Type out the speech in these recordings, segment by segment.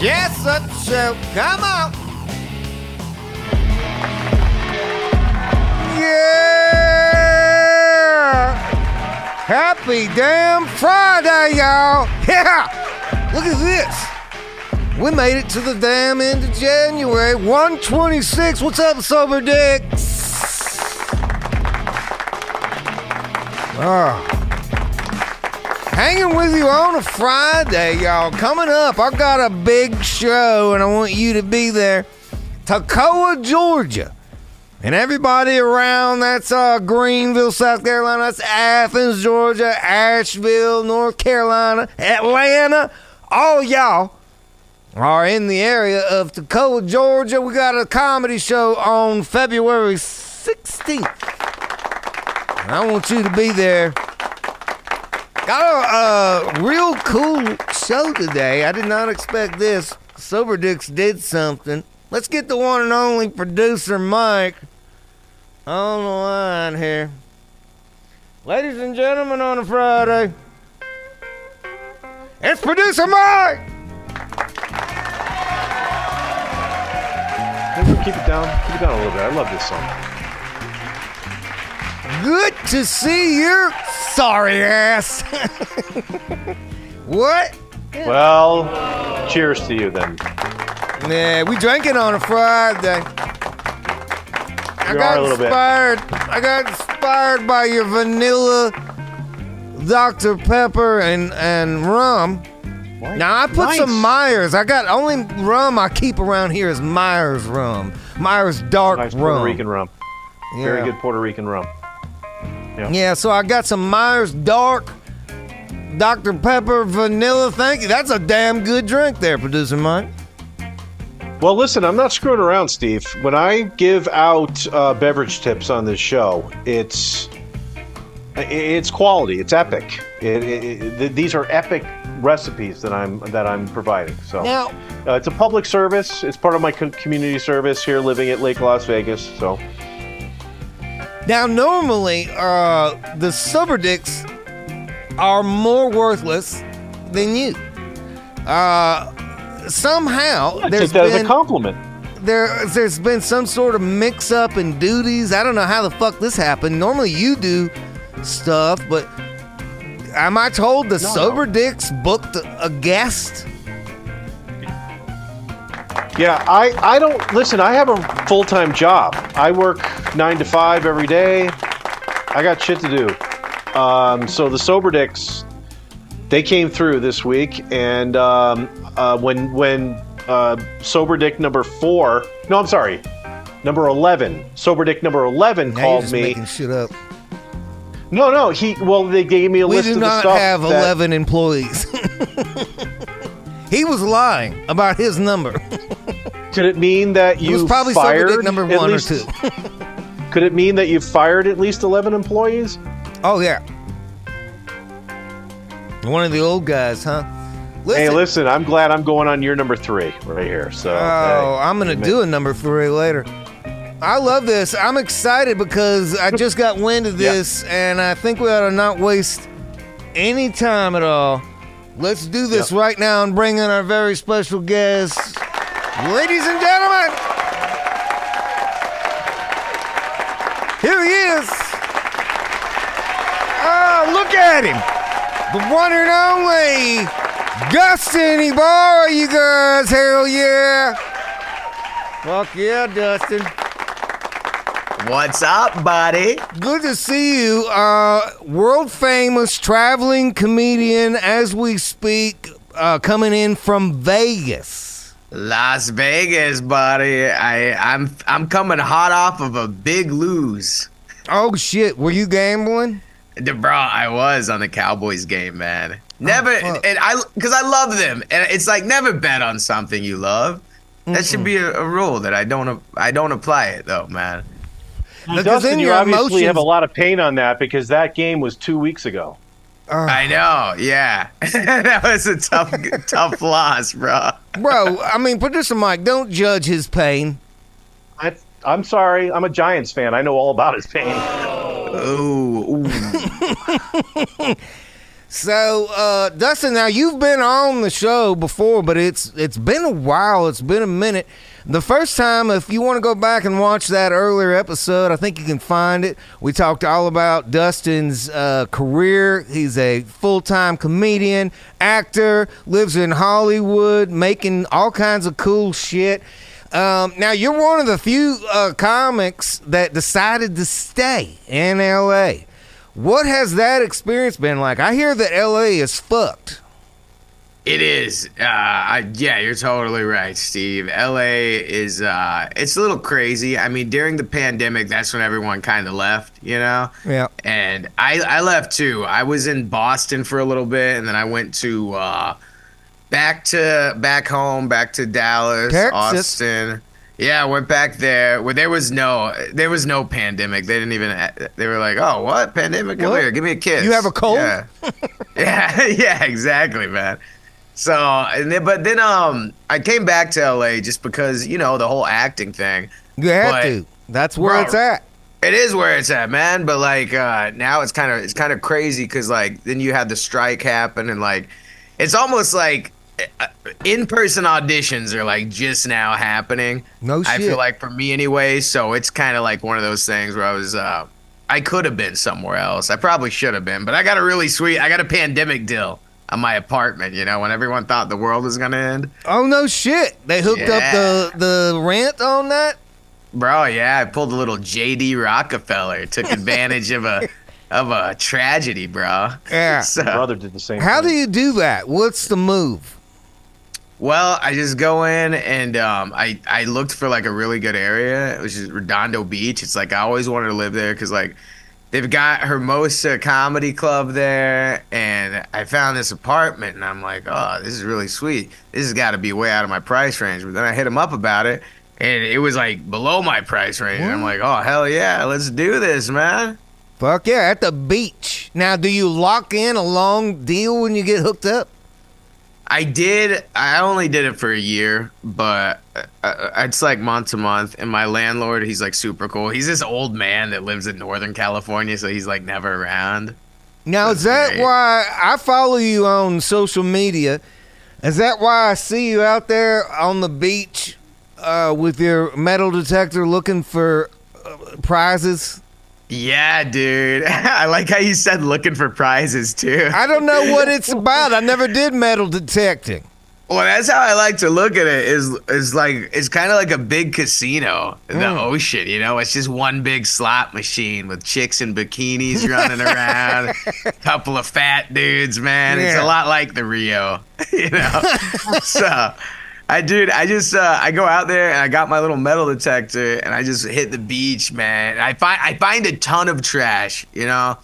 Jessup Show. Come on. Yeah! Happy damn Friday, y'all! Yeah! Look at this. We made it to the damn end of January. 126. What's up, Sober Dick? Oh. Hanging with you on a Friday, y'all. Coming up, I got a big show and I want you to be there. Toccoa, Georgia. And everybody around, that's uh, Greenville, South Carolina, that's Athens, Georgia, Asheville, North Carolina, Atlanta, all y'all are in the area of Toccoa, Georgia. We got a comedy show on February 16th. And I want you to be there. Got a, a real cool show today. I did not expect this. Sober Dicks did something. Let's get the one and only producer Mike on the line here. Ladies and gentlemen, on a Friday, it's producer Mike. Keep it down. Keep it down a little bit. I love this song. Good to see your sorry ass. what? Well, cheers to you then. Yeah, we drinking on a Friday. I got little bit. inspired. I got inspired by your vanilla Dr. Pepper and and rum. Now I put Nice. some Myers. I got only rum I keep around here is Myers rum. Myers dark Nice rum. Puerto Rican rum. Yeah. Very good Puerto Rican rum. Yeah, so I got some Myers dark Dr. Pepper vanilla. Thank you. That's a damn good drink there, producer Mike. Well, listen, I'm not screwing around, Steve. When I give out uh, beverage tips on this show, it's it's quality. It's epic. It, it, it- these are epic recipes that I'm that I'm providing. So Now, uh, it's a public service. It's part of my co- community service here, living at Lake Las Vegas. So Now, normally, uh, the sober dicks are more worthless than you. Uh, somehow, I there's that as a compliment. there, there's been some sort of mix-up in duties. I don't know how the fuck this happened. Normally, you do stuff, but am I told the sober dicks booked a guest? Yeah, I, I don't listen. I have a full time job. I work nine to five every day. I got shit to do. Um, so the sober dicks, they came through this week, and um, uh, when when uh, sober dick number four, no, I'm sorry, number eleven, sober dick number eleven Now you're called just me. making shit up. No, no, he well they gave me a We list do of the not have that- 11 employees. he was lying about his number. Could it mean that you was probably fired number one or two. Could it mean that you fired at least eleven employees? Oh yeah. One of the old guys, huh? Listen, Hey, listen, I'm glad I'm going on year number three right here. So, oh, hey, I'm gonna do a number three later. I love this. I'm excited because I just got wind of Yeah. this, and I think we ought to not waste any time at all. Let's do this right now and bring in our very special guest, ladies and gentlemen. Here he is. Oh, look at him. The one and only Dustin Ybarra, you guys. Hell yeah. Fuck yeah, Dustin. What's up, buddy? Good to see you. Uh, world famous traveling comedian as we speak, uh, coming in from Vegas. Las Vegas, buddy. I I'm I'm coming hot off of a big lose. Oh shit, were you gambling? The- Bro, I was on the Cowboys game, man. Never, fuck. and I because I love them, and it's like never bet on something you love. That should be a, a rule that I don't I don't apply it though, man. Because Dustin, then you your obviously have a lot of pain on that because that game was two weeks ago. I know, yeah, that was a tough tough loss, bro. Bro, I mean, producer Mike, don't judge his pain. I, I'm sorry. I'm a Giants fan. I know all about his pain. Ooh, ooh. So, uh, Dustin, now you've been on the show before, but it's it's been a while. It's been a minute. The first time, if you want to go back and watch that earlier episode, I think you can find it. We talked all about Dustin's uh, career. He's a full time comedian, actor, lives in Hollywood, making all kinds of cool shit. Um, now, you're one of the few uh, comics that decided to stay in LA. What has that experience been like? I hear that LA is fucked. It is. Uh, I, yeah, you're totally right, Steve. LA is. Uh, it's a little crazy. I mean, during the pandemic, that's when everyone kind of left. You know. Yeah. And I, I left too. I was in Boston for a little bit, and then I went to uh, back to back home, back to Dallas, Texas. Austin. Yeah, I went back there where there was no there was no pandemic. They didn't even they were like, "Oh, what? Pandemic? Come What? here, give me a kiss." You have a cold? Yeah. yeah, yeah, exactly, man. So, and then, but then um I came back to LA just because, you know, the whole acting thing. You have But- to. That's where Bro. it's at. It is where it's at, man. But like uh, now, it's kind of it's kind of crazy because like then you had the strike happen, and like it's almost like uh, in-person auditions are like just now happening. No shit. I feel like for me anyway. So it's kind of like one of those things where I was uh, I could have been somewhere else. I probably should have been, but I got a really sweet. I got a pandemic deal my apartment. You know, when everyone thought the world was gonna end. Oh no shit. They hooked up the the rent on that? Bro, yeah, I pulled a little JD Rockefeller, took advantage of a of a tragedy, bro. Yeah. So, My brother did the same. How do you do that? What's the move? well, I just go in and um, I I looked for like a really good area, which is Redondo Beach. It's like I always wanted to live there because like they've got Hermosa Comedy Club there, and I found this apartment, and I'm like, oh, this is really sweet. This has got to be way out of my price range. But then I hit him up about it, and it was like below my price range. I'm like, oh hell yeah, let's do this, man. Fuck yeah, at the beach. Now, do you lock in a long deal when you get hooked up? I did. I only did it for a year, but uh, uh, it's like month to month. And my landlord, he's like super cool. He's this old man that lives in Northern California, so he's like never around. Now, is that great. why I follow you on social media? Is that why I see you out there on the beach uh, with your metal detector looking for uh, prizes? Yeah, dude. I like how you said looking for prizes too. I don't know what it's about. I never did metal detecting. Well, that's how I like to look at it. Is is like it's kind of like a big casino in the Mm. ocean. You know, it's just one big slot machine with chicks in bikinis running around, a couple of fat dudes. Man, it's a lot like the Rio. You know, so. I dude, I just uh, I go out there and I got my little metal detector and I just hit the beach, man. I find I find a ton of trash, you know.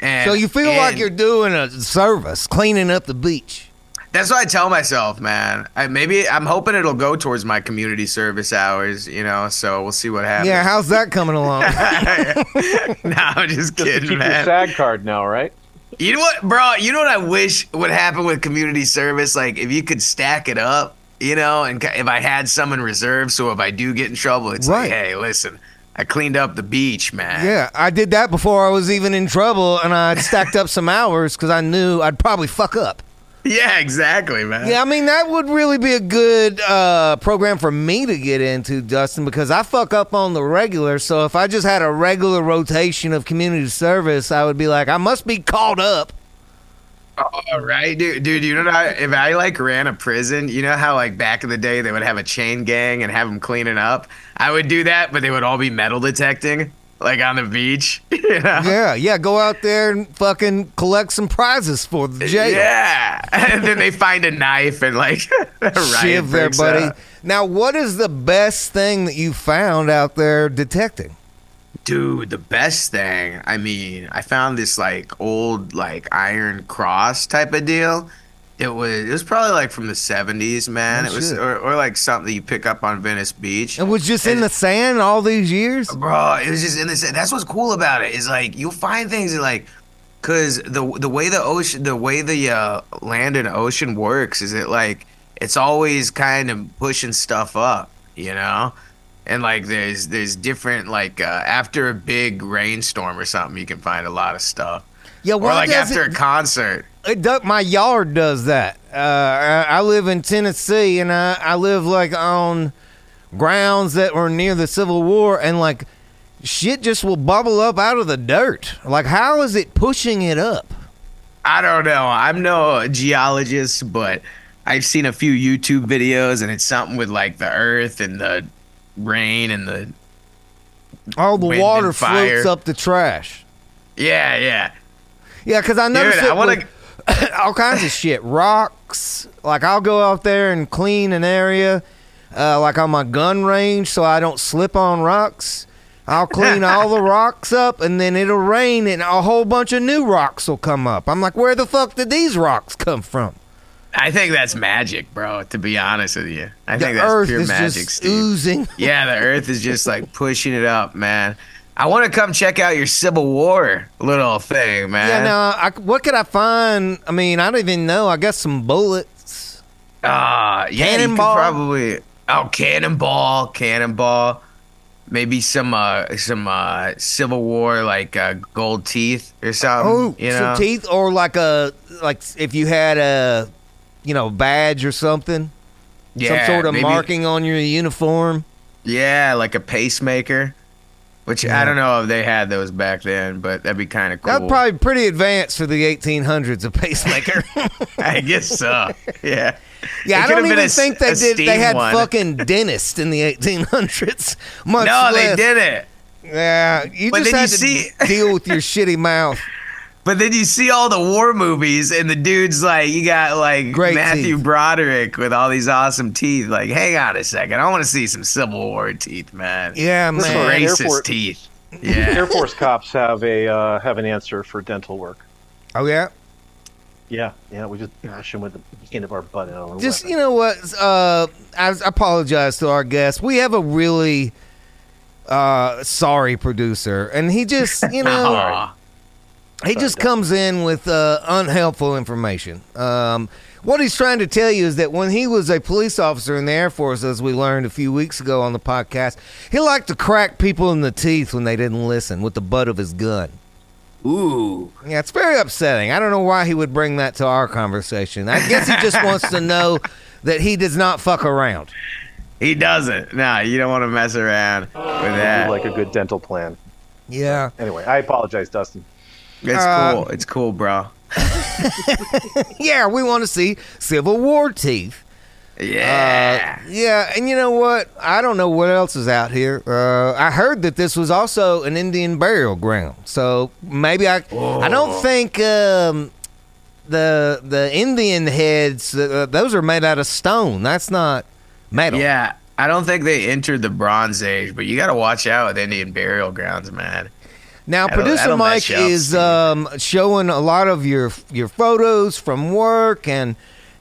And So you feel like you're doing a service, cleaning up the beach. that's what I tell myself, man. I, maybe I'm hoping it'll go towards my community service hours, you know. So we'll see what happens. Yeah, how's that coming along? no, I'm just Just to kidding, keep your man. SAG card now, right? You know what, bro? You know what I wish would happen with community service? Like if you could stack it up, you know, and if I had some in reserve, so if I do get in trouble, it's Right. like, hey, listen, I cleaned up the beach, man. yeah, I did that before I was even in trouble, and I stacked up some hours because I knew I'd probably fuck up. Yeah, exactly, man. Yeah, I mean that would really be a good uh, program for me to get into, Dustin, because I fuck up on the regular. So if I just had a regular rotation of community service, I would be like, I must be caught up. All right, dude. Dude, you know? I, if I like ran a prison, you know how like back in the day they would have a chain gang and have them cleaning up. I would do that, but they would all be metal detecting, like on the beach. You know? Yeah, yeah, go out there and fucking collect some prizes for the jail. Yeah. And then they find a knife and like Shiv there, buddy. out. Now, what is the best thing that you found out there detecting? Dude, the best thing. I mean, I found this like old like iron cross type of deal. It was it was probably like from the seventies, man. Oh, it was shit. or, or like something you pick up on Venice Beach. It was just in the sand all these years. Bro, it was just in the sand. That's what's cool about it is like you'll find things like, cause the the way the ocean, the way the uh, land and ocean works is it like it's always kind of pushing stuff up, you know, and like there's there's different like uh, after a big rainstorm or something you can find a lot of stuff, Yeah, or like after it, a concert. my yard does that. Uh, I, I live in Tennessee, and I, I live like on grounds that were near the Civil War, and like shit just will bubble up out of the dirt. Like, how is it pushing it up? I don't know. I'm no geologist, but I've seen a few YouTube videos, and it's something with like the earth and the rain and the All the water floats up the trash. yeah, yeah. Yeah, because I noticed Dude, I with to. all kinds of shit. Rocks. Like I'll go out there and clean an area, uh, like on my gun range, so I don't slip on rocks. I'll clean all the rocks up, and then it'll rain, and a whole bunch of new rocks will come up. I'm like, where the fuck did these rocks come from? I think that's magic, bro. To be honest with you, I The think that's earth pure is magic, just Steve. oozing. Yeah, the earth is just like pushing it up, man. I want to come check out your Civil War little thing, man. Yeah, now I, what could I find? I mean, I don't even know. I got some bullets. Ah, yeah, Cannonball? probably. Oh, cannonball, cannonball. Maybe some uh some uh Civil War like uh, gold teeth or something. Oh, you know? some teeth, or like a like if you had a, you know, badge or something, Yeah, some sort of maybe- marking on your uniform. Yeah, like a pacemaker. Which Yeah. I don't know if they had those back then, but that'd be kind of cool. That's probably pretty advanced for the 1800s. A pacemaker. I guess so. Yeah. yeah, It I don't even a think they did. They had one. fucking dentists in the 1800s. Much No, they did it. Yeah, you But just had you to see- deal with your shitty mouth. But then you see all the war movies, and the dude's like, you got like Great Matthew teeth. Broderick with all these awesome teeth. Like, hang on a second, I want to see some Civil War teeth, man. Yeah, man. one, Air Racist Force- teeth. Air Force cops have a uh, have an answer for dental work. Oh yeah. Yeah, yeah, we just bash them with the end of our butt. out on Just weapon. you know what? Uh, I, I apologize to our guest. We have a really uh sorry producer, and he just you know Aw. He just comes in with uh, unhelpful information. Um, what he's trying to tell you is that when he was a police officer in the Air Force, as we learned a few weeks ago on the podcast, he liked to crack people in the teeth when they didn't listen with the butt of his gun. Ooh. Yeah, it's very upsetting. I don't know why he would bring that to our conversation. I guess he just wants to know that he does not fuck around. He doesn't. Nah, you don't want to mess around with I that. like a good dental plan. Yeah. Anyway, I apologize, Dustin. It's uh, cool. It's cool, bro. Yeah, we want to see Civil War teeth. Yeah. Uh, yeah, and you know what? I don't know what else is out here. Uh, I heard that this was also an Indian burial ground, so maybe I. I don't think um, the the Indian heads. Uh, those are made out of stone. That's not metal. yeah. I don't think they entered the Bronze Age, but you got to watch out with Indian burial grounds, man. Now, That'll- producer that'll Mike mess you up, is um, showing a lot of your your photos from work, and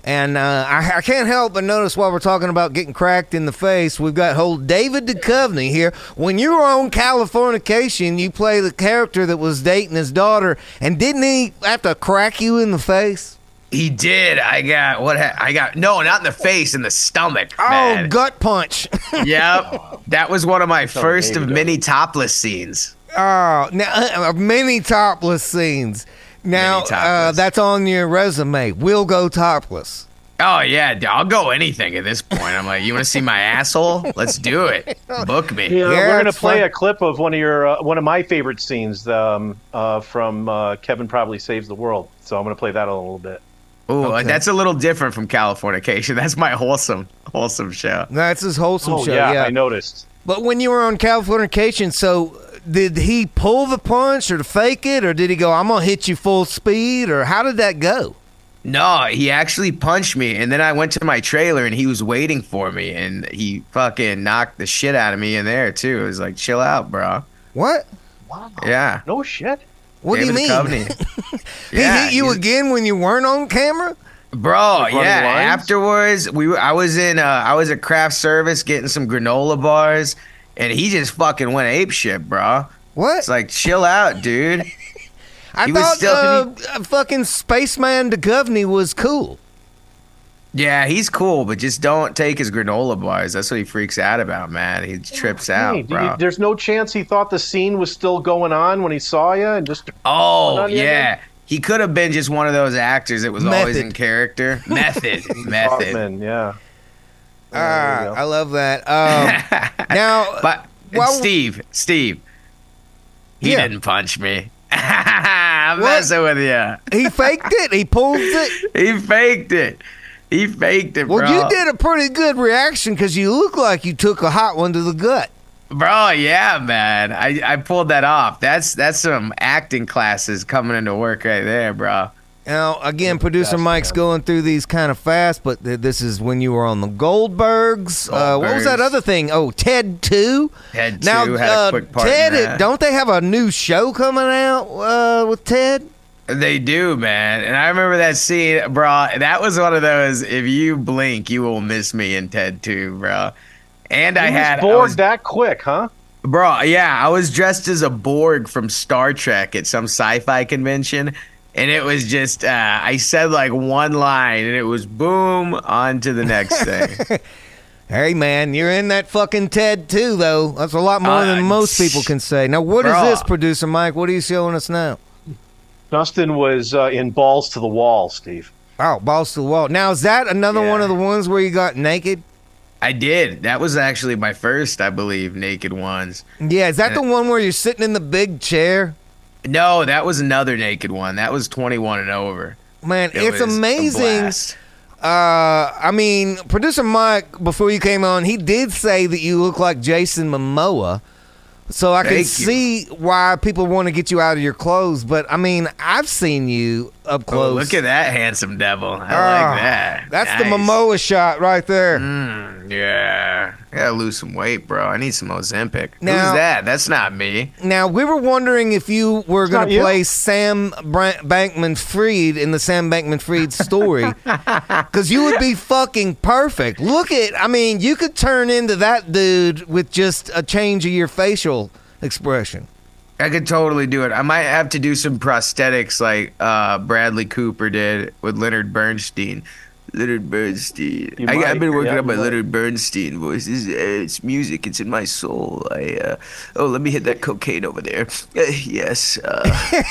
and uh, I, I can't help but notice while we're talking about getting cracked in the face, we've got whole David Duchovny here. When you were on Californication, you play the character that was dating his daughter, and didn't he have to crack you in the face? He did. I got what? Ha- I got no, not in the face, in the stomach. Oh, gut punch! Yep. That was one of my first of many topless scenes. Oh, now uh, many topless scenes. Now Many uh, that's on your resume. We'll go topless. Oh yeah, I'll go anything at this point. I'm like, you want to see my asshole? Let's do it. Book me. Yeah, Yeah, we're gonna play fun. a clip of one of your uh, one of my favorite scenes um, uh, from uh, Kevin probably saves the world. So I'm gonna play that a little bit. Oh, Okay. that's a little different from Californication. That's my wholesome, wholesome show. That's his wholesome oh show. yeah, yeah. I noticed. But when you were on Californication, so did he pull the punch or to fake it, or did he go, "I'm gonna hit you full speed," or how did that go? No, he actually punched me, and then I went to my trailer, and he was waiting for me, and he fucking knocked the shit out of me in there too. It was like, chill out, bro. What? Wow. Yeah. No shit. What David do you mean? Duchovny. he Yeah, hit you again when you weren't on camera? Bro, yeah. lines? Afterwards, we were, I was in uh, I was at craft service getting some granola bars, and he just fucking went ape shit, bro. What? It's like chill out, dude. I he thought still- uh, uh, fucking Spaceman Duchovny was cool. Yeah, he's cool, but just don't take his granola bars. That's what he freaks out about, man. He trips out, Hey, did bro. you- there's no chance he thought the scene was still going on when he saw you and just. Oh on you yeah, he could have been just one of those actors that was always in character. Method, method. Fuckman, yeah. Ah, There you go. I love that. Um, now, But Well- Steve, Steve, he Yeah. didn't punch me. I'm What? messing with you. he faked it. He pulled it. He faked it. He faked it, Well, bro. you did a pretty good reaction because you look like you took a hot one to the gut. Bro, yeah, man. I, I pulled that off. That's that's some acting classes coming into work right there, bro. Now, again, producer best, Mike's man. going through these kind of fast, but th- this is when you were on the Goldbergs. Uh, what was that other thing? Oh, Ted 2. Ted now, two had uh, a quick part. Ted, in that. don't they have a new show coming out uh, with Ted? They do, man. And I remember that scene, bro. That was one of those. If you blink, you will miss me in Ted 2, bro. And I He had, was I bored was- that quick, huh? bro. Yeah, I was dressed as a Borg from Star Trek at some sci-fi convention, and it was just uh, I said like one line, and it was boom on to the next thing. Hey, man, you're in that fucking Ted too, though. That's a lot more Uh, than most people can say. Now, what is Bruh. this, producer Mike? What are you showing us now? Dustin was uh, in balls to the wall, Steve. Oh, balls to the wall. Now, is that another Yeah. one of the ones where you got naked? I did. That was actually my first, I believe, naked ones. Yeah, is that the one where you're sitting in the big chair? No, that was another naked one. That was 21 and over. Man, It it's amazing. Uh, I mean, producer Mike, before you came on, he did say that you look like Jason Momoa. So I can you. see why people want to get you out of your clothes. But I mean, I've seen you up Oh, close. look at that handsome devil. I Ah, like that. That's the Nice. Momoa shot right there. Mm, yeah. I gotta lose some weight, bro. I need some Ozempic. Now- Who's that? That's not me. Now we were wondering if you were going to play Sam Bra- Bankman Fried in the Sam Bankman Fried story, because you would be fucking perfect. Look at, I mean, you could turn into that dude with just a change of your facial expression. I could totally do it. I might have to do some prosthetics like uh, Bradley Cooper did with Leonard Bernstein. Leonard Bernstein. You I. I've been working Yeah, on my. Leonard Bernstein voice. It's, it's music. It's in my soul. I uh, oh, let me hit that cocaine over there. Uh, yes. Uh,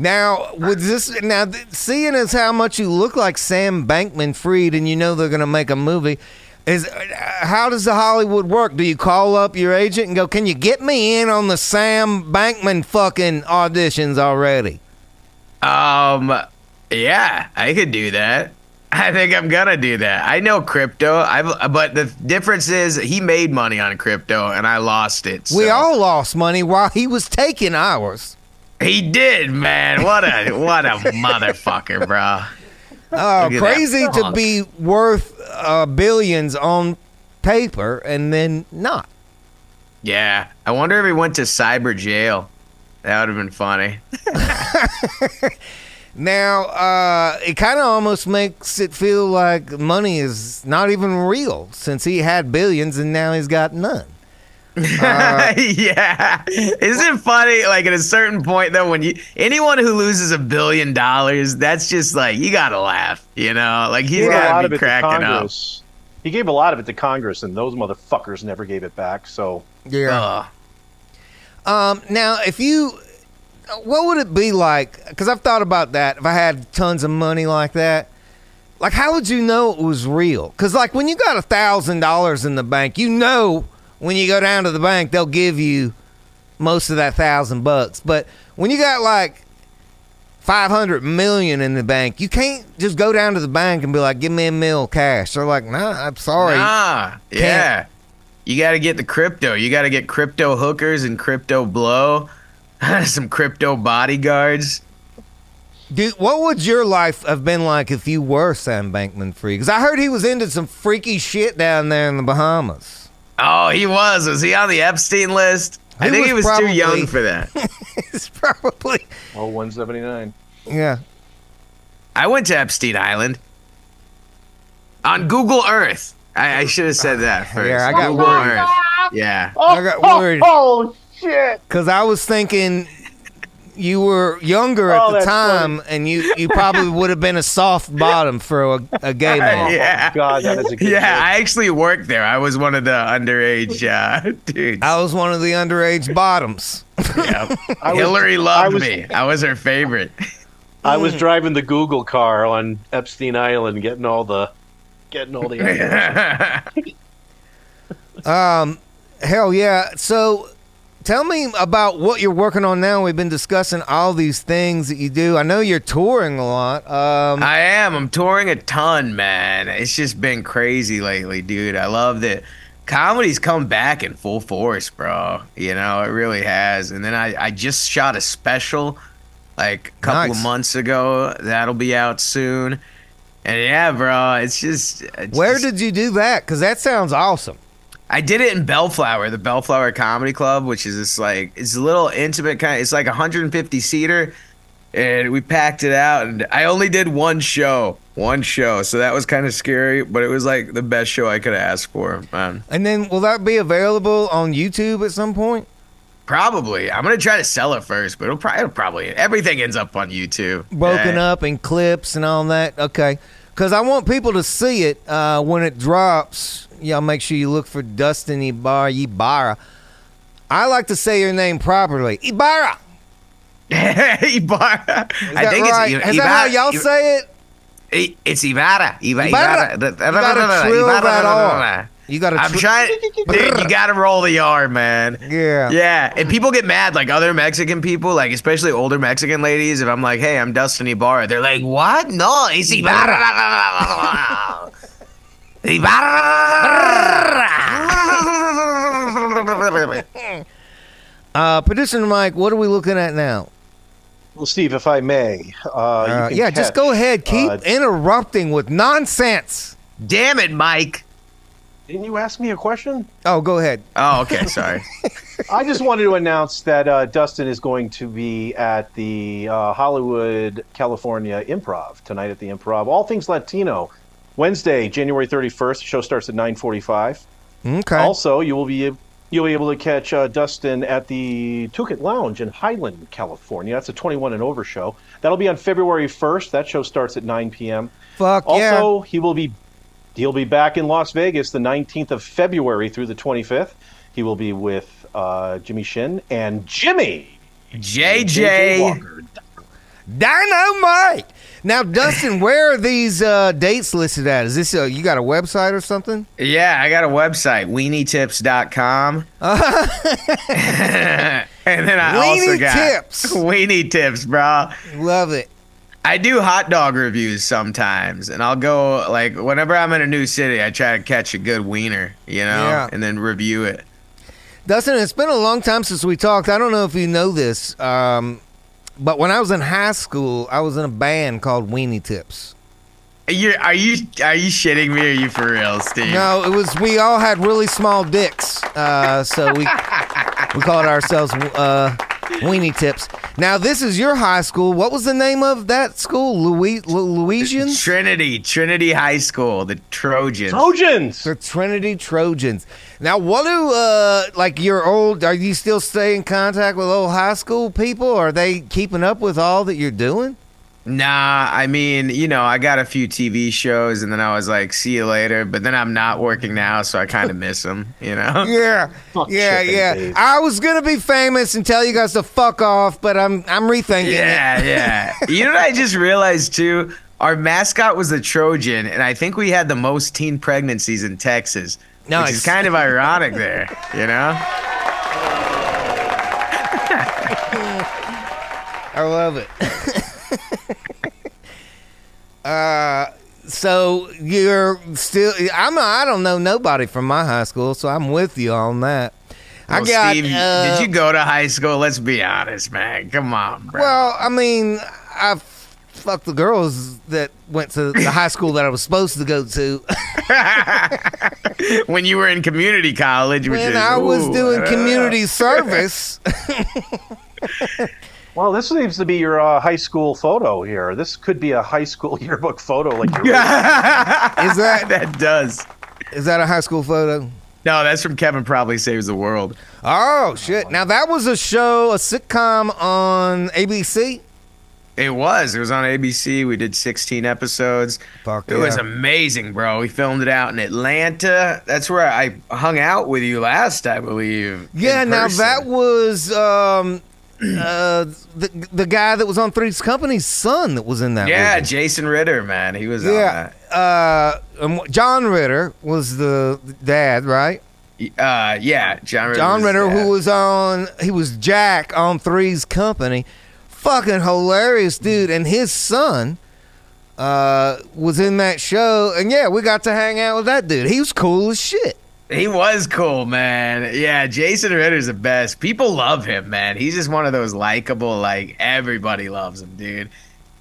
Now, with this, now seeing as how much you look like Sam Bankman Fried, and you know they're going to make a movie, is uh, how does the Hollywood work? Do you call up your agent and go, "Can you get me in on the Sam Bankman fucking auditions already?" Um, yeah, I could do that. I think I'm gonna do that. I know crypto. I've, but the difference is he made money on crypto and I lost it. We all lost money while he was taking ours. He did, man. What a what a motherfucker, bro. Uh, Look at that crazy to be worth uh, billions on paper and then not. Yeah, I wonder if he went to cyber jail. That would have been funny. Now, uh, it kind of almost makes it feel like money is not even real since he had billions and now he's got none. Uh, yeah, isn't it funny? Like at a certain point, though, when you anyone who loses a billion dollars, that's just like you gotta laugh, you know? Like He he's gave a lot gotta of be it to cracking up. Congress. He gave a lot of it to Congress, and those motherfuckers never gave it back. So Yeah. Ugh. Um, now, if you, what would it be like? Because I've thought about that. If I had tons of money like that, like how would you know it was real? Because like when you got a thousand dollars in the bank, you know when you go down to the bank they'll give you most of that thousand bucks. But when you got like five hundred million in the bank, you can't just go down to the bank and be like, "Give me a mil cash." They're like, "Nah, I'm sorry." Nah, yeah. You got to get the crypto. You got to get crypto hookers and crypto blow. Some crypto bodyguards. Dude, what would your life have been like if you were Sam Bankman Fried? Because I heard he was into some freaky shit down there in the Bahamas. Oh, he was. Was he on the Epstein list? I He think he was was too young for that. it's probably Oh, 179. yeah. I went to Epstein Island on Google Earth. I, I should have said that first. Yeah, I got Google worried. Earth. Yeah. I got worried Oh, oh, oh shit. because I was thinking you were younger Oh, at the that's time, and you you probably would have been a soft bottom for a, a gay man. Yeah. God, that is a good Yeah, joke. I actually worked there. I was one of the underage uh, dudes. I was one of the underage bottoms. Yeah. I was- Hillary I loved was- me. I was her favorite. I was driving the Google car on Epstein Island, getting all the, getting all the. Um, hell yeah. So, tell me about what you're working on now. We've been discussing all these things that you do. I know you're touring a lot. Um, I am. I'm touring a ton, man. It's just been crazy lately, dude. I love that comedy's come back in full force, bro. You know, it really has. And then I, I just shot a special like a couple Nice. of months ago. That'll be out soon. And yeah, bro, it's just it's where just- did you do that? Because that sounds awesome. I did it in Bellflower, the Bellflower Comedy Club, which is this like it's a little intimate kind. Of, it's like 150 seater, and we packed it out. And I only did one show, one show, so that was kind of scary. But it was like the best show I could ask for, man. And then will that be available on YouTube at some point? Probably, I'm gonna try to sell it first, but it'll probably, it'll probably everything ends up on YouTube. Broken Yeah. up in clips and all that. Okay. Because I want people to see it uh, when it drops. Y'all make sure you look for Dustin Ybarra. Ybarra. I like to say your name properly. Ybarra. Ybarra. Is that I think right? it's Is that how y'all Ybarra- say it? It's Ybarra. Iba- Ybarra. Ybarra. You gotta trill that R. You got to. I'm trying. Dude, you gotta roll the R, man. Yeah. Yeah, and people get mad, like other Mexican people, like especially older Mexican ladies. If I'm like, "Hey, I'm Dustin Ybarra," they're like, "What? No, it's Ybarra." Ybarra. Uh, producer Mike, what are we looking at now? Well, Steve, if I may, uh, you Uh, can yeah, just go ahead. Keep uh, interrupting with nonsense. Damn it, Mike. Didn't you ask me a question? Oh, go ahead. Oh, okay, sorry. I just wanted to announce that uh, Dustin is going to be at the uh, Hollywood, California Improv tonight at the Improv. All things Latino, Wednesday, January 31st. The show starts at 9:45. Okay. Also, you will be you'll be able to catch uh, Dustin at the Toucan Lounge in Highland, California. That's a 21 and over show. That'll be on February 1st. That show starts at 9 p.m. Fuck yeah. Also, he will be he'll be back in Las Vegas the 19th of February through the 25th. He will be with uh, Jimmy Shin and Jimmy JJ. Walker. Dynamite. Now, Dustin, where are these uh, dates listed at? Is this uh, you got a website or something? Yeah, I got a website, weenietips.com. and then I also Weenie got Tips. Weenie Tips, bro. Love it. I do hot dog reviews sometimes, and I'll go like whenever I'm in a new city, I try to catch a good wiener, you know, Yeah. and then review it. Dustin, it's been a long time since we talked. I don't know if you know this, um, but when I was in high school, I was in a band called Weenie Tips. You are you are you shitting me? Or are you for real, Steve? No, it was we all had really small dicks, uh, so we we called ourselves uh, Weenie Tips. Now, this is your high school. What was the name of that school? Louis Louisians. Trinity, Trinity High School, the Trojans. Trojans. The Trinity Trojans. Now, what do uh like your old? Are you still stay in contact with old high school people? Are they keeping up with all that you're doing? Nah, I mean, you know, I got a few TV shows, and then I was like, "See you later." But then I'm not working now, so I kind of miss them. You know? Yeah, Fuck yeah, yeah. I was gonna be famous and tell you guys to fuck off, but I'm I'm rethinking Yeah, it. yeah. You know what I just realized too? Our mascot was a Trojan, and I think we had the most teen pregnancies in Texas. No, Nice. is kind of ironic there, you know? I love it. uh, so you're still. I'm. I don't know nobody from my high school, so I'm with you on that. I Well, got. Steve, uh, did you go to high school? Let's be honest, man. Come on, bro. Well, I mean, I fucked the girls that went to the high school that I was supposed to go to. when you were in community college, which when is, I was ooh, doing uh, community service. Well, this seems to be your uh, high school photo here. This could be a high school yearbook photo, like your Is that that does. is that a high school photo? No, that's from Kevin Probably Saves the World. Oh shit! Now that was a show, a sitcom on ABC. It was. It was on ABC. We did 16 episodes. Fuck It was amazing, bro. We filmed it out in Atlanta. That's where I hung out with you last, I believe. Yeah, now person. that was um, uh, the the guy that was on Three's Company's son that was in that. Yeah, movie. Jason Ritter, man. He was on yeah. Uh, um, John Ritter was the dad, right? Uh, yeah, John Ritter. John Ritter, who was on, he was Jack on Three's Company. Fucking hilarious dude, and his son uh, was in that show, and yeah, we got to hang out with that dude. He was cool as shit. He was cool, man. Yeah, Jason Ritter's the best. People love him, man. He's just one of those likable, like everybody loves him, dude.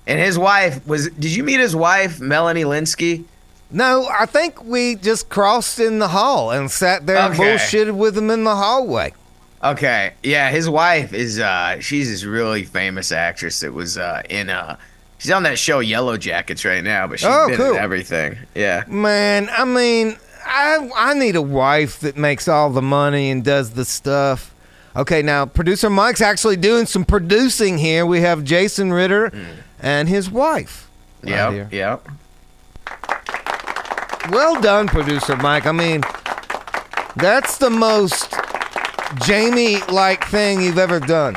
And his wife was. Did you meet his wife, Melanie Lynskey? No, I think we just crossed in the hall and sat there and Okay. bullshitted with him in the hallway. Okay, yeah, his wife is. uh She's this really famous actress that was uh in. uh She's on that show Yellow Jackets right now, but she's Oh, been cool. in everything. Yeah. Man, I mean, I I need a wife that makes all the money and does the stuff. Okay, now producer Mike's actually doing some producing here. We have Jason Ritter hmm. and his wife. right Yep. here. Yep. Well done, producer Mike. I mean, that's the most Jamie-like thing you've ever done.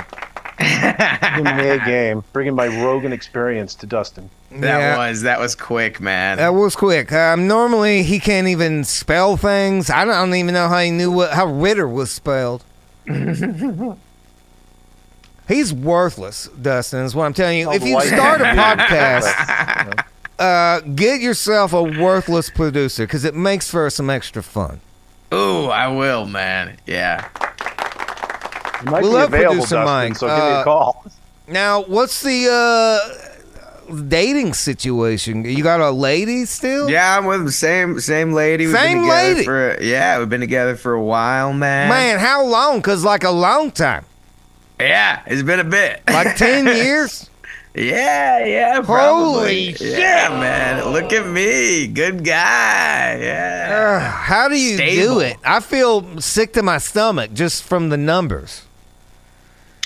in the game, bringing my Rogan experience to Dustin. That Yeah. was that was quick, man. That was quick. Um, normally he can't even spell things. I don't even know how he knew what how Ritter was spelled. He's worthless, Dustin. Is what I'm telling you. Oh, if you start a podcast, uh, get yourself a worthless producer because it makes for some extra fun. Ooh, I will, man. Yeah. You might We be love available, producer Dustin, Mike. so give me Uh, a call. Now, what's the uh, dating situation? You got a lady still? Yeah, I'm with the same same lady. We've Same been lady? For, yeah, we've been together for a while, man. Man, how long? Cause like a long time, Yeah, it's been a bit. like ten years. yeah, yeah. Holy Probably. shit. Yeah, man. Look at me, good guy. Yeah. Ugh, how do you Stable. do it? I feel sick to my stomach just from the numbers.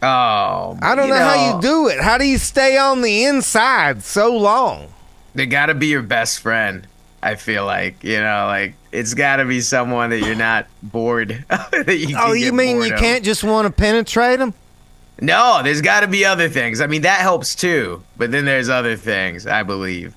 Oh, I don't you know, how you do it. How do you stay on the inside so long? They got to be your best friend. I feel like you know, like it's got to be someone that you're not bored. that you Oh, you mean you of. can't just want to penetrate them? No, there's got to be other things. I mean, that helps too. But then there's other things, I believe.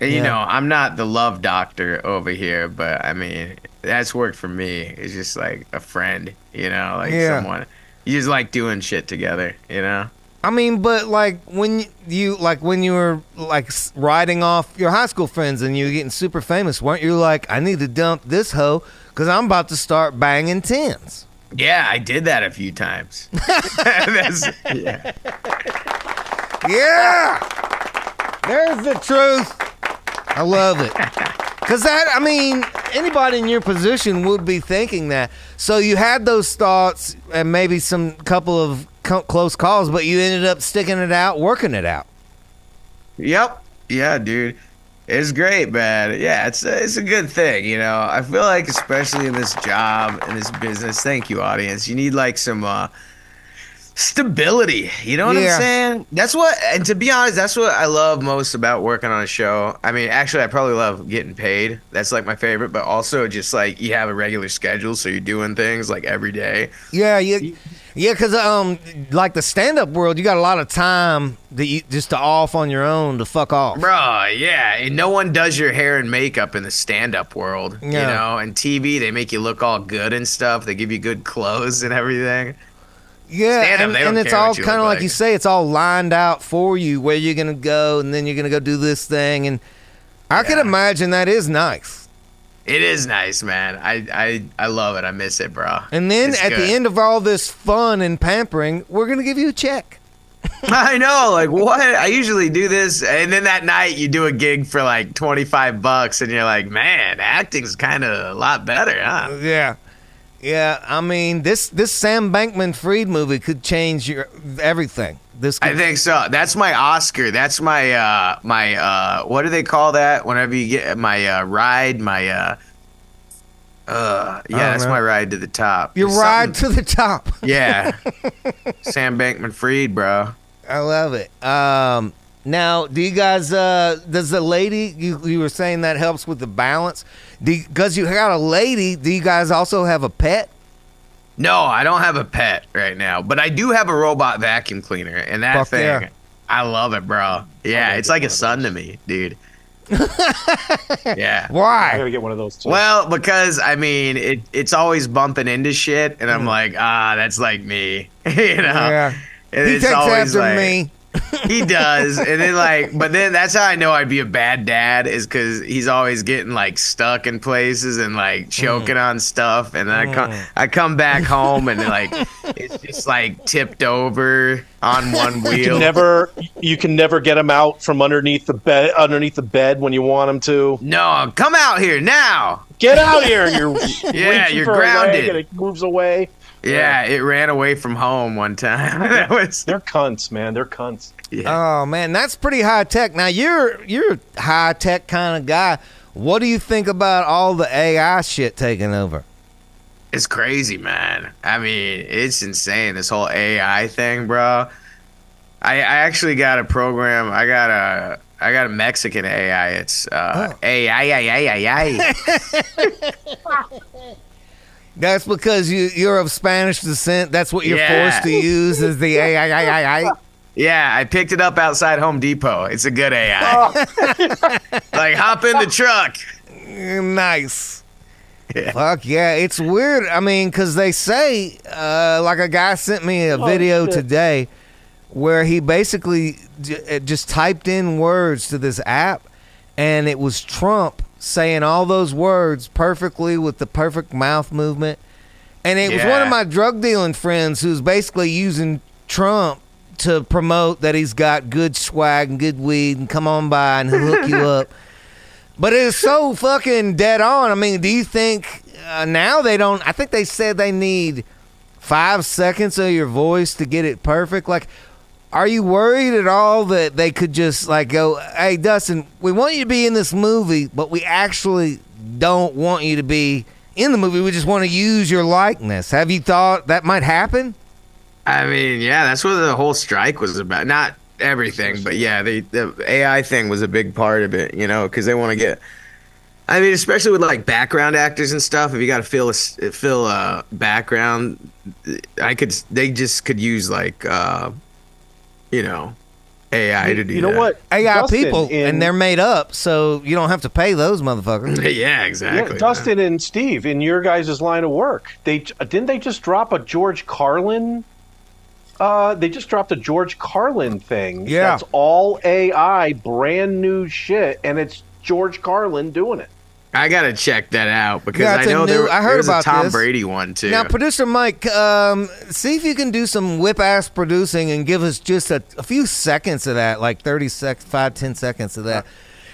And, You know, I'm not the love doctor over here, but I mean, that's worked for me. It's just like a friend, you know, like Yeah. someone. You just like doing shit together, you know? I mean, but like when you like when you were like riding off your high school friends and you were getting super famous, weren't you like, I need to dump this hoe because I'm about to start banging tens? Yeah, I did that a few times. yeah. Yeah, there's the truth. I love it. Cause that, I mean, anybody in your position would be thinking that. So you had those thoughts and maybe some couple of co- close calls, but you ended up sticking it out, working it out. Yep. Yeah, dude. It's great, man. Yeah, it's a, it's a good thing, you know. I feel like especially in this job in this business, thank you audience. You need like some uh stability. You know what Yeah. I'm saying? That's what and to be honest, that's what I love most about working on a show. I mean, actually I probably love getting paid. That's like my favorite, but also just like you have a regular schedule so you're doing things like every day. Yeah, yeah, yeah. Because um, like the stand-up world, you got a lot of time that you just to off on your own to fuck off. Bro, yeah. And no one does your hair and makeup in the stand up world. You know, and TV, they make you look all good and stuff. They give you good clothes and everything. Yeah, and, and it's all kind of like like. you say, it's all lined out for you where you're gonna go, and then you're gonna go do this thing, and I can imagine that is nice. It is nice, man. I I, I love it. I miss it, bro. And then It's at good. the end of all this fun and pampering, we're gonna give you a check. I know, like what? I usually do this, and then that night you do a gig for like twenty five bucks, and you're like, man, acting's kind of a lot better, huh? Yeah. Yeah, I mean this this Sam Bankman Fried movie could change your everything. This I think so. That's my Oscar. That's my uh my uh what do they call that? Whenever you get my uh ride, my uh uh yeah, that's know. my ride to the top. your There's ride to the top. Yeah. Sam Bankman Fried, bro. I love it. Um, now, do you guys? Uh, does the lady you you were saying that helps with the balance? Because you got a lady, do you guys also have a pet? No, I don't have a pet right now, but I do have a robot vacuum cleaner, and that Fuck thing, yeah. I love it, bro. Yeah, it's like a son to me, dude. yeah. Why? I Why? gotta get one of those too. Well, because I mean, it it's always bumping into shit, and I'm like, ah, that's like me, you know. Mm. Yeah. And He it's takes always after like- me. He does, and then like, but then that's how I know I'd be a bad dad is because he's always getting like stuck in places and like choking Mm. on stuff, and then I come I come back home and like it's just like tipped over on one wheel. you can never you can never get him out from underneath the bed underneath the bed when you want him to. no, come out here now. Get out here! You're Yeah, you're for a leg grounded. and it moves away. Yeah, it ran away from home one time. that was They're cunts, man. They're cunts. Oh man, that's pretty high tech. Now you're you're a high tech kind of guy. What do you think about all the AI shit taking over? It's crazy, man. I mean, it's insane. This whole AI thing, bro. I, I actually got a program. I got a I got a Mexican AI. It's uh, Oh. AI, AI, AI, AI. That's because you you're of Spanish descent. That's what you're Yeah. forced to use is the AI. Yeah, I picked it up outside Home Depot. It's a good AI. like, hop in the truck. Nice. Yeah. Fuck yeah, it's weird. I mean, because they say, uh, like a guy sent me a video shit. today where he basically j- uh, just typed in words to this app, and it was Trump saying all those words perfectly with the perfect mouth movement. And it was one of my drug dealing friends who's basically using Trump to promote that he's got good swag and good weed and come on by and he'll hook you up. But it is so fucking dead on. I mean, do you think uh, now they don't? I think they said they need five seconds of your voice to get it perfect. Like, are you worried at all that they could just like go, "Hey, Dustin, we want you to be in this movie, but we actually don't want you to be in the movie. We just want to use your likeness." Have you thought that might happen? I mean, yeah, that's what the whole strike was about. Not everything, but yeah, the the AI thing was a big part of it. You know, because they want to get. I mean, especially with like background actors and stuff. If you got to fill a fill a background, I could. They just could use like, uh, you know, AI to do. You know that. what? AI Dustin, people, in- and they're made up, so you don't have to pay those motherfuckers. yeah, Yeah, exactly. Dustin and Steve in your guys' line of work. They didn't they just drop a George Carlin. Uh, they just dropped a George Carlin thing. Yeah. that's all AI, brand new shit, and it's George Carlin doing it. I gotta check that out because Yeah, I know new- there, I heard about a Tom this. Brady one too. Now, producer Mike, um, see if you can do some whip ass producing and give us just a, a few seconds of that, like 30 sec, five, 10 seconds of that.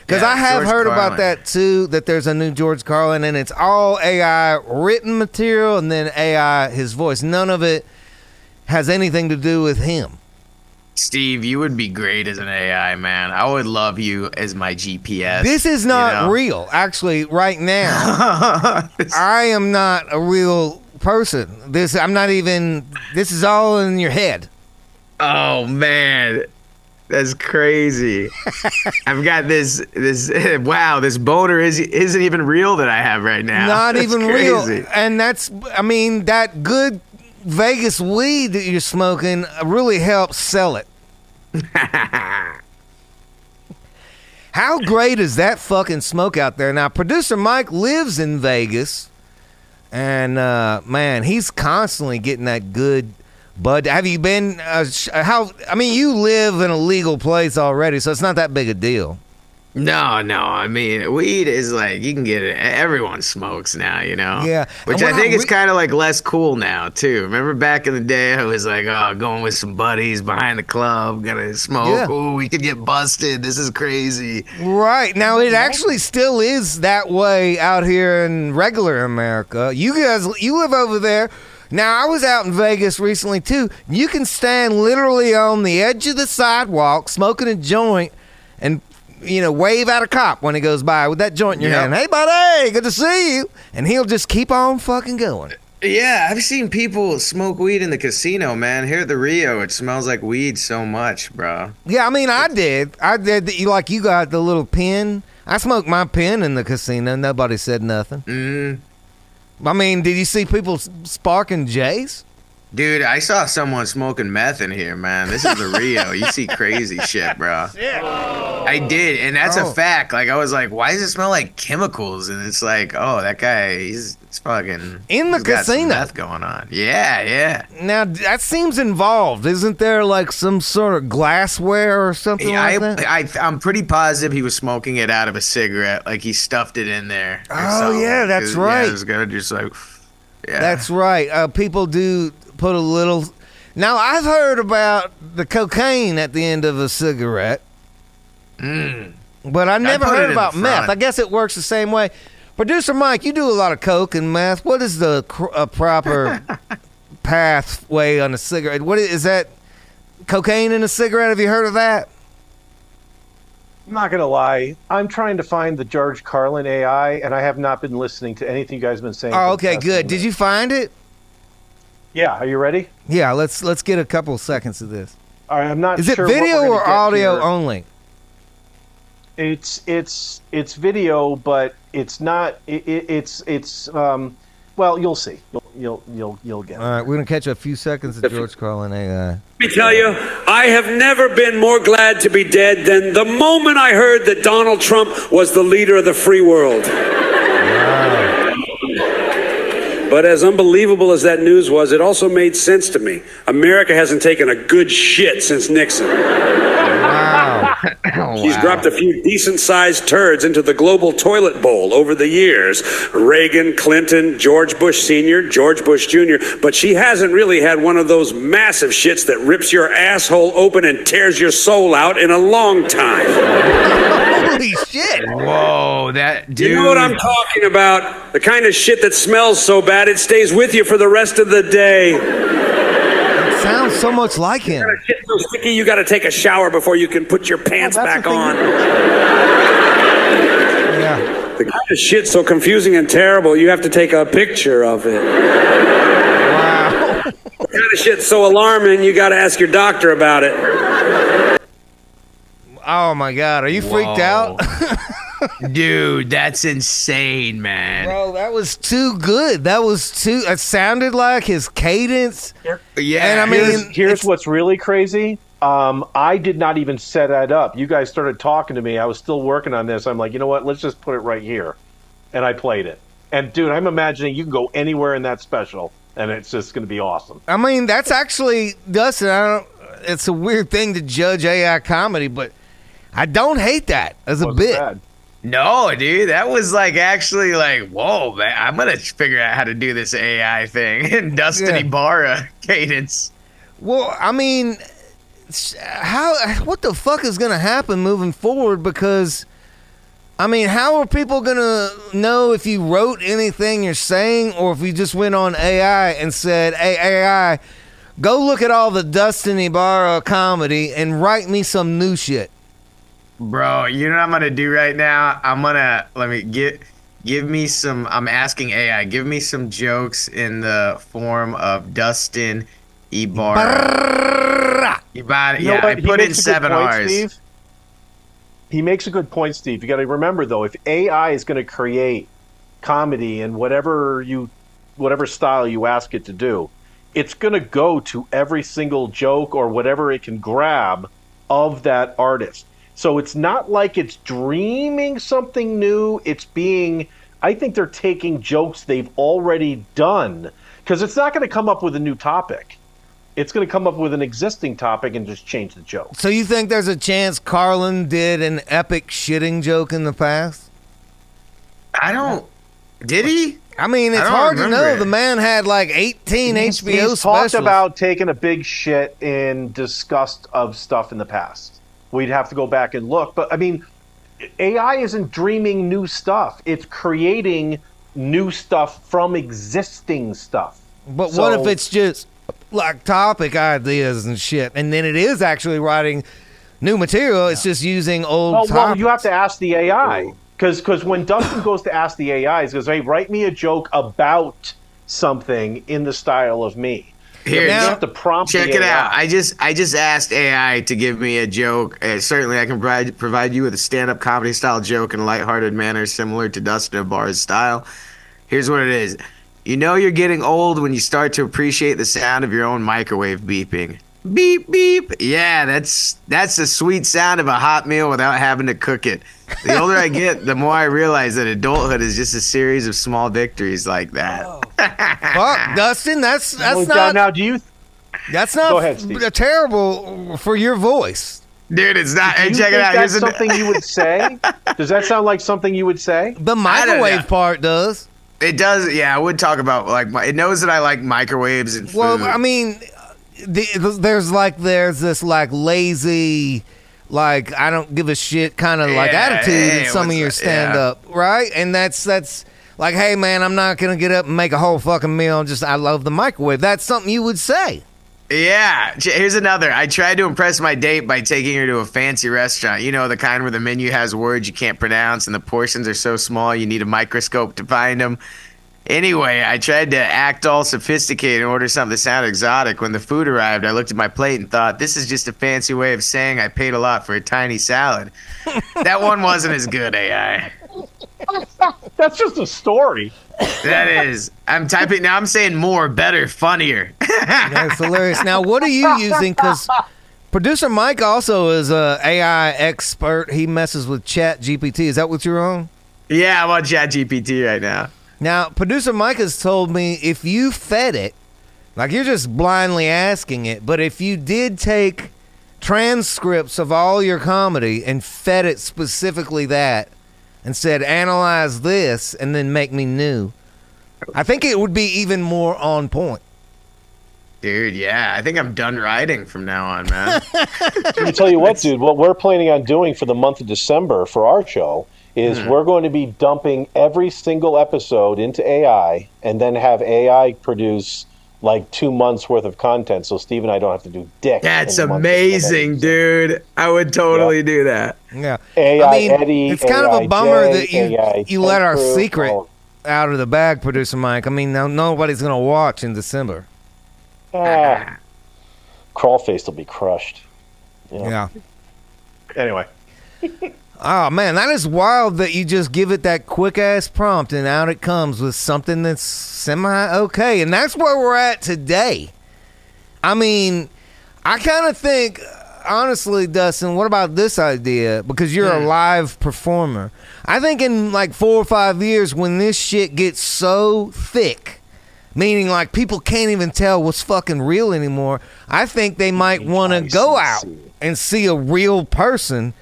Because Yeah, I have George heard about that too, that there's a new George Carlin and it's all AI written material and then AI his voice. None of it has anything to do with him. Steve, you would be great as an AI man. I would love you as my GPS. This is you not know? real. Actually, right now, I am not a real person. This I'm not even. This is all in your head. oh man, that's crazy. I've got this this wow. This boner is isn't even real that I have right now. not That's even crazy. real. And that's, I mean, that good Vegas weed that you're smoking really helps sell it. How great is that fucking smoke out there? Now, producer Mike lives in Vegas, and uh, man, he's constantly getting that good bud. Have you been? Uh, sh- how? I mean, you live in a legal place already, so it's not that big a deal. No, no. I mean, weed is like you can get it. Everyone smokes now, you know. Yeah. Which I think I is kind of like less cool now too. Remember back in the day, I was like, oh, going with some buddies behind the club, gonna smoke. Yeah. Oh, we could get busted. This is crazy. Right. Now it actually still is that way out here in regular America. You guys you live over there. Now I was out in Vegas recently too. You can stand literally on the edge of the sidewalk smoking a joint and you know, wave at a cop when he goes by with that joint in your Yep. hand. Hey buddy, good to see you. And he'll just keep on fucking going. Yeah, I've seen people smoke weed in the casino, man. Here at the Rio, it smells like weed so much, bro. Yeah, I mean, I did. I did. You like you got the little pin. I smoked my pin in the casino. Nobody said nothing. Mm. I mean, did you see people sparking J's? Dude, I saw someone smoking meth in here, man. This is the Rio. You see crazy shit, bro. I did, and that's Oh. a fact. Like I was like, why does it smell like chemicals? And it's like, oh, that guy, he's it's fucking In the he's got some casino. meth going on. Yeah, yeah. Now that seems involved, isn't there? Like some sort of glassware or something Yeah, like I, that. I, I'm pretty positive he was smoking it out of a cigarette. Like he stuffed it in there. Oh, something. yeah, that's 'Cause, right. Yeah, it was gonna just like, yeah. That's right. Uh, people do put a little. Now I've heard about the cocaine at the end of a cigarette, Mm. but I never put heard about meth. I guess it works the same way. Producer Mike, you do a lot of coke and meth. What is the cr- uh, proper pathway on a cigarette? What is, is that? Cocaine in a cigarette? Have you heard of that? I'm not gonna lie. I'm trying to find the George Carlin AI, and I have not been listening to anything you guys have been saying. Oh, okay, good. Did you find it? Yeah. Are you ready? Yeah, let's let's get a couple seconds of this. All right. I'm not. Is it sure what video we're or audio here. only? It's it's it's video, but it's not. It, it, it's it's um. Well, you'll see. You'll you'll you'll, you'll get. All it. right, we're gonna catch a few seconds of George Carlin AI. Let me tell you, I have never been more glad to be dead than the moment I heard that Donald Trump was the leader of the free world. But as unbelievable as that news was, it also made sense to me. America hasn't taken a good shit since Nixon. Wow. He's dropped a few decent sized turds into the global toilet bowl over the years Reagan, Clinton, George Bush Sr., George Bush Jr., but she hasn't really had one of those massive shits that rips your asshole open and tears your soul out in a long time. Holy shit! Whoa, that dude. You know what I'm talking about? The kind of shit that smells so bad it stays with you for the rest of the day. It sounds so much like him. Shit so sticky you gotta take a shower before you can put your pants that's back on. Yeah. The kind of shit so confusing and terrible you have to take a picture of it. Wow. The kind of shit so alarming you gotta ask your doctor about it. Oh my god, are you freaked Whoa. out? Dude, that's insane, man. Bro, that was too good. That was too it sounded like his cadence. Yeah, And I mean- Here's, here's what's really crazy. Um, I did not even set that up. You guys started talking to me. I was still working on this. I'm like, you know what? Let's just put it right here, and I played it. And dude, I'm imagining you can go anywhere in that special, and it's just going to be awesome. I mean, that's actually Dustin, I don't it's a weird thing to judge AI comedy, but I don't hate that as a Wasn't bit. bad. No, dude, that was like actually like, whoa, man, I'm gonna figure out how to do this AI thing in Dustin Yeah. Ybarra cadence. Well, I mean, how what the fuck is going to happen moving forward because I mean, how are people going to know if you wrote anything you're saying or if you just went on AI and said, "Hey AI, go look at all the Dustin Ybarra comedy and write me some new shit." Bro, you know what I'm gonna do right now? I'm gonna let me get give me some I'm asking AI, give me some jokes in the form of Dustin Ybarra. Ybarra You know yeah, I what? He put in seven point, R's. Steve. He makes a good point, Steve. You got to remember though, if AI is to create comedy in whatever you, whatever style you ask it to do, it's to go to every single joke or whatever it can grab of that artist. So it's not like it's dreaming something new. It's being. I think they're taking jokes they've already done because it's not going to come up with a new topic. It's going to come up with an existing topic and just change the joke. So you think there's a chance Carlin did an epic shitting joke in the past? I don't. Did he? I mean, it's don't hard to know. it. The man had like 18 He's- HBO he's specials. talked about taking a big shit in disgust of stuff in the past. We'd have to go back and look, but I mean, AI isn't dreaming new stuff; it's creating new stuff from existing stuff. But what if it's just like topic ideas and shit, and then it is actually writing new material? It's just using old. Well, topics. you have to ask the AI because when Dustin goes to ask the AI, he goes, "Hey, write me a joke about something in the style of me." Here, now- have prompt. check the it AI. out. I just I just asked AI to give me a joke. Uh, certainly, I can provide provide you with a stand-up comedy style joke in a lighthearted manner similar to Dustin Barr's style. Here's what it is. You know you're getting old when you start to appreciate the sound of your own microwave beeping. Beep beep. Yeah, that's that's the sweet sound of a hot meal without having to cook it. The older I get, the more I realize that adulthood is just a series of small victories like that. Fuck, Dustin. That's that's Well, not now, do you that's not Go ahead, Steve. f- terrible for your voice. Dude, it's not. Hey, Do check it out. That's Here's an- something you would say. Does that sound like something you would say? The I microwave part does. It does, yeah. I would talk about like my, it knows that I like microwaves and food. Well, I mean, the, there's like there's this like lazy, like I don't give a shit kind of like Yeah, attitude in some of your stand up, right? And that's that's like, hey man, I'm not gonna get up and make a whole fucking meal. Just I love the microwave. That's something you would say. yeah. Here's another. I tried to impress my date by taking her to a fancy restaurant. You know, the kind where the menu has words you can't pronounce and the portions are so small you need a microscope to find them. Anyway, I tried to act all sophisticated and order something that sounded exotic. When the food arrived, I looked at my plate and thought, this is just a fancy way of saying I paid a lot for a tiny salad. that one wasn't as good, AI. That's just a story. That is. I'm typing now. I'm saying more, better, funnier. That's hilarious. Now, what are you using? Because producer Mike also is a AI expert. He messes with Chat GPT. Is that what you're on? yeah, I'm on Chat GPT right now. Now, producer Mike has told me if you fed it, like you're just blindly asking it, but if you did take transcripts of all your comedy and fed it specifically that and said, analyze this and then make me new, I think it would be even more on point. Dude, yeah. I think I'm done writing from now on, man. Let me tell you what, dude. What we're planning on doing for the month of December for our show is Hmm. we're going to be dumping every single episode into AI and then have AI produce like two months worth of content, so Steve and I don't have to do dick. That's in the month of amazing, dude. I would totally do that. Yeah. AI I mean, Eddie, it's kind of a bummer Jay, that you AI you let our secret all- out of the bag, producer Mike. I mean, now nobody's gonna watch in December. Ah, Crawlface will be crushed. Yeah. Anyway, Oh man, that is wild that you just give it that quick ass prompt and out it comes with something that's semi okay. And that's where we're at today. I mean, I kind of think, honestly, Dustin, what about this idea? Because you're a live performer. I think in like four or five years, when this shit gets so thick, meaning like people can't even tell what's fucking real anymore, I think they might want to go out and see a real person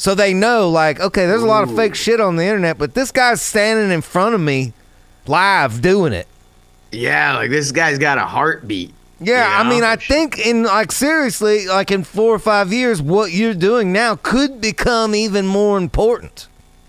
so they know, like, okay, there's a lot of fake shit on the internet, but this guy's standing in front of me live doing it. Yeah, like this guy's got a heartbeat. Yeah, You I mean, I think in like seriously, like in four or five years, what you're doing now could become even more important.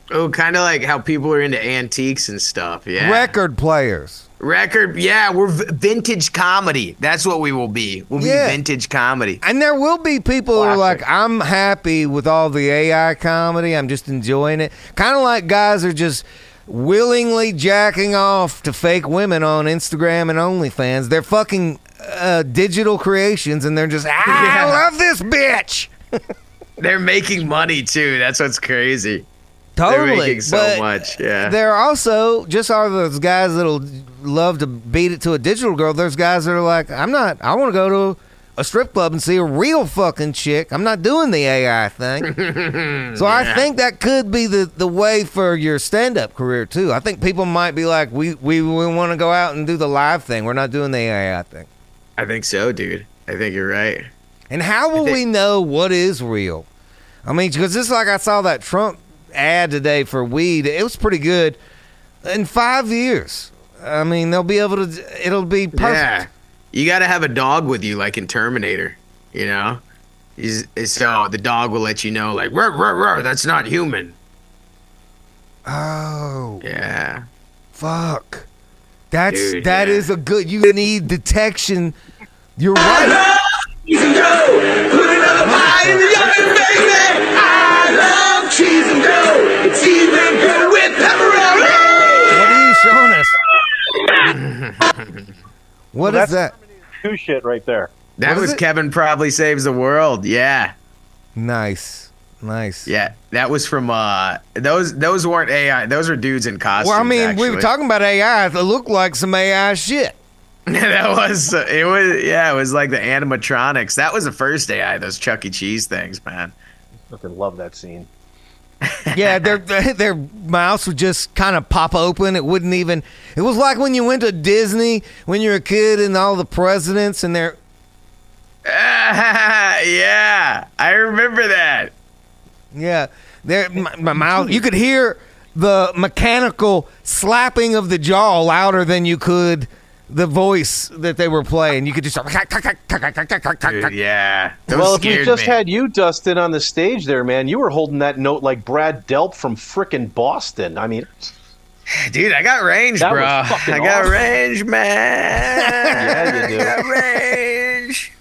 Oh, kind of like how people are into antiques and stuff. Yeah. Record players. Record. Yeah, we're vintage comedy. That's what we will be. We'll Yeah. be vintage comedy. And there will be people who are like, I'm happy with all the AI comedy. I'm just enjoying it. Kind of like guys are just willingly jacking off to fake women on Instagram and OnlyFans. They're fucking uh, digital creations, and they're just, ah, I love this bitch. They're making money too. That's what's crazy. Totally. They're making so much. Yeah. They're also just all those guys that'll love to beat it to a digital girl. There's guys that are like, I'm not. I want to go to a strip club and see a real fucking chick. I'm not doing the AI thing. so I think that could be the, the way for your stand up career too. I think people might be like, we we, we want to go out and do the live thing. We're not doing the AI thing. I think so, dude. I think you're right. And how will think- we know what is real? I mean, because just like I saw that Trump ad today for weed, it was pretty good. In five years, I mean, they'll be able to. It'll be perfect. Yeah. You got to have a dog with you, like in Terminator. You know, He's, so the dog will let you know, like, "Ruh, ruh, ruh, that's not human. Oh, Yeah. fuck! That's Dude, that yeah. is a good. You need detection. You're right. Cheese and dough. Put another pie in the oven, baby. I love cheese and dough. You showing us? What is that? Two shit right there. That What is was? Kevin probably saves the world. Yeah. Nice, nice. Yeah. That was from uh those those weren't AI. Those are dudes in costumes. Well, I mean, we were talking about AI. It looked like some AI shit. that was it was yeah, it was like the animatronics. That was the first AI, those Chuck E. Cheese things, man. I Fucking love that scene. Yeah, their their mouths would just kind of pop open. It wouldn't even. It was like when you went to Disney when you were a kid and all the presidents and their. yeah. I remember that. Yeah, their my, my mouth. You could hear the mechanical slapping of the jaw louder than you could the voice that they were playing. You could just. Dude, yeah. Those well, if we just me. had you, Dustin, on the stage there, man, you were holding that note like Brad Delp from frickin' Boston. I mean, Dude, I got range, That bro. was fucking I got awesome. range, man. Yeah, you do. I got range.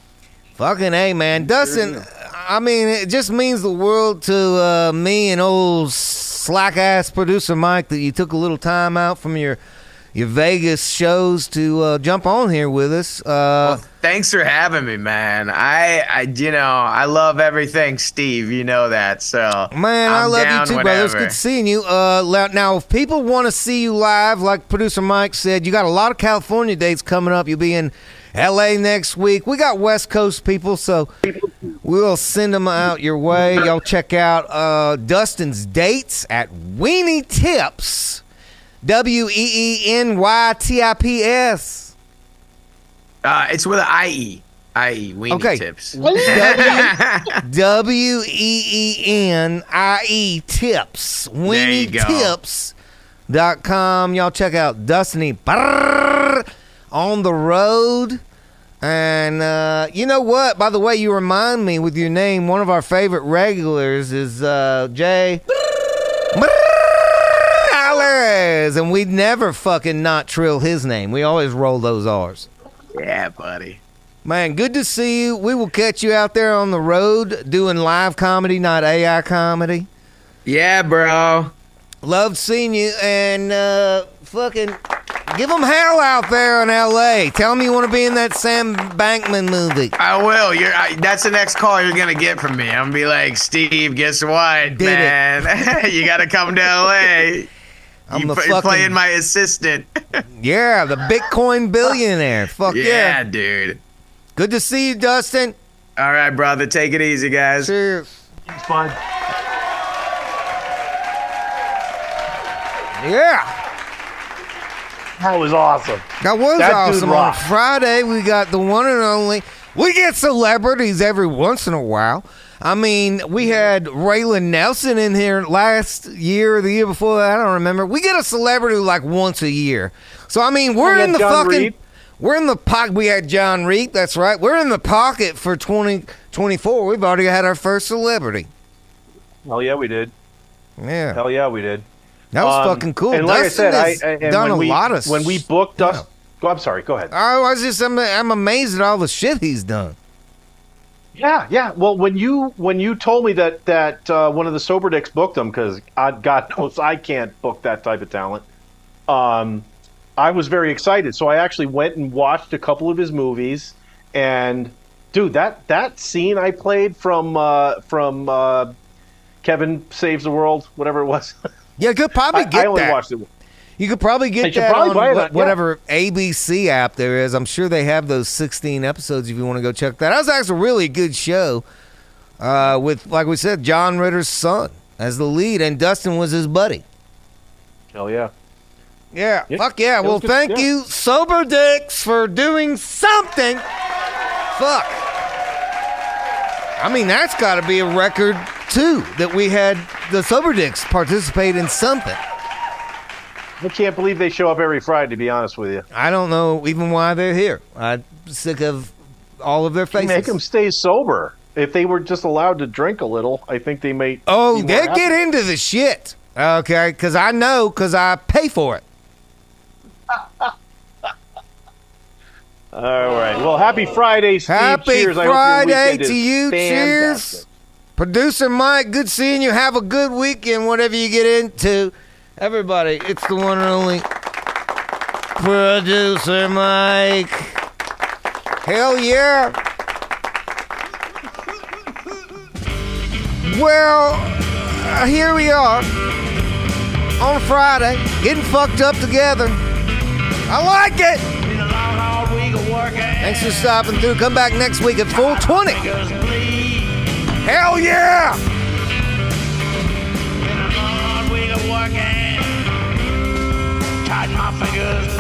Fucking a man, Dustin. I mean, it just means the world to uh, me and old slack ass producer Mike that you took a little time out from your your Vegas shows to uh, jump on here with us. Uh, Well, thanks for having me, man. I, I, you know, I love everything, Steve. You know that. So, Man, i I'm love you too, brother. It's good seeing you. Uh, now, if people want to see you live, like producer Mike said, you got a lot of California dates coming up. You'll be in L.A. next week. We got West Coast people, so we'll send them out your way. Y'all check out uh, Dustin's dates at Weenie Tips. W E E N Y T I P S. Uh, it's with an IE. IE, weenie Okay. tips. W E E N I E tips. There you go. Tips dot com. Y'all check out Destiny on the road. And uh, you know what? By the way, you remind me with your name. One of our favorite regulars is uh, Jay And we'd never fucking not trill his name. We always roll those R's. yeah, buddy. Man, good to see you. We will catch you out there on the road doing live comedy, not AI comedy. Yeah, bro. Loved seeing you, and uh, fucking give them hell out there in LA. Tell them you want to be in that Sam Bankman movie. I will. You're. I, that's the next call you're gonna get from me. I'm gonna be like, Steve, guess what, Did man? you gotta come to LA. I'm you the play- fucking- playing my assistant. Yeah, the Bitcoin billionaire. Fuck yeah. yeah, dude. Good to see you, Dustin. All right, brother. Take it easy, guys. Cheers. it's fun. Yeah. That was awesome. That was That awesome. On. Friday, we got the one and only. We get celebrities every once in a while. I mean, we had Raylan Nelson in here last year or the year before that. I don't remember. We get a celebrity like once a year. So I mean, we're We in the John fucking. Reed. We're in the pocket. We had John Reed. That's right. We're in the pocket for 2024. We've already had our first celebrity. Hell yeah, we did. Yeah, Hell yeah, we did. that was Um, fucking cool. And like Dustin I said, I, I done when a we, lot of when we booked yeah. us. Go, I'm sorry. Go ahead. I was just I'm, I'm amazed at all the shit he's done. Yeah, yeah. Well, when you when you told me that that uh, one of the sober dicks booked him because God knows I can't book that type of talent. Um, I was very excited, so I actually went and watched a couple of his movies. And dude, that that scene I played from uh, from uh, Kevin Saves the World, whatever it was. Yeah, could probably I, get I only that. watched it. You could probably get that probably on that, yeah. whatever ABC app there is. I'm sure they have those 16 episodes if you want to go check that. That was actually a really good show uh, with, like we said, John Ritter's son as the lead, and Dustin was his buddy. Hell yeah. Yeah, Yeah, fuck yeah. it Well, good, thank you, Sober Dicks, for doing something. Fuck. I mean, that's got to be a record too that we had the sober dicks participate in something. I can't believe they show up every Friday. To be honest with you, I don't know even why they're here. I'm sick of all of their faces. make them stay sober. If they were just allowed to drink a little, I think they may. oh, they get into the shit. Okay, because I know because I pay for it. All right. Well, happy Friday, Steve. Happy Cheers. Friday to you. fantastic. Cheers. Producer Mike, good seeing you. Have a good weekend, whatever you get into. Everybody, it's the one and only Producer Mike. Hell yeah. Well, uh, here we are on Friday, getting fucked up together. I like it. Thanks for stopping through. Come back next week at 420. Fingers bleed. Hell yeah! My fingers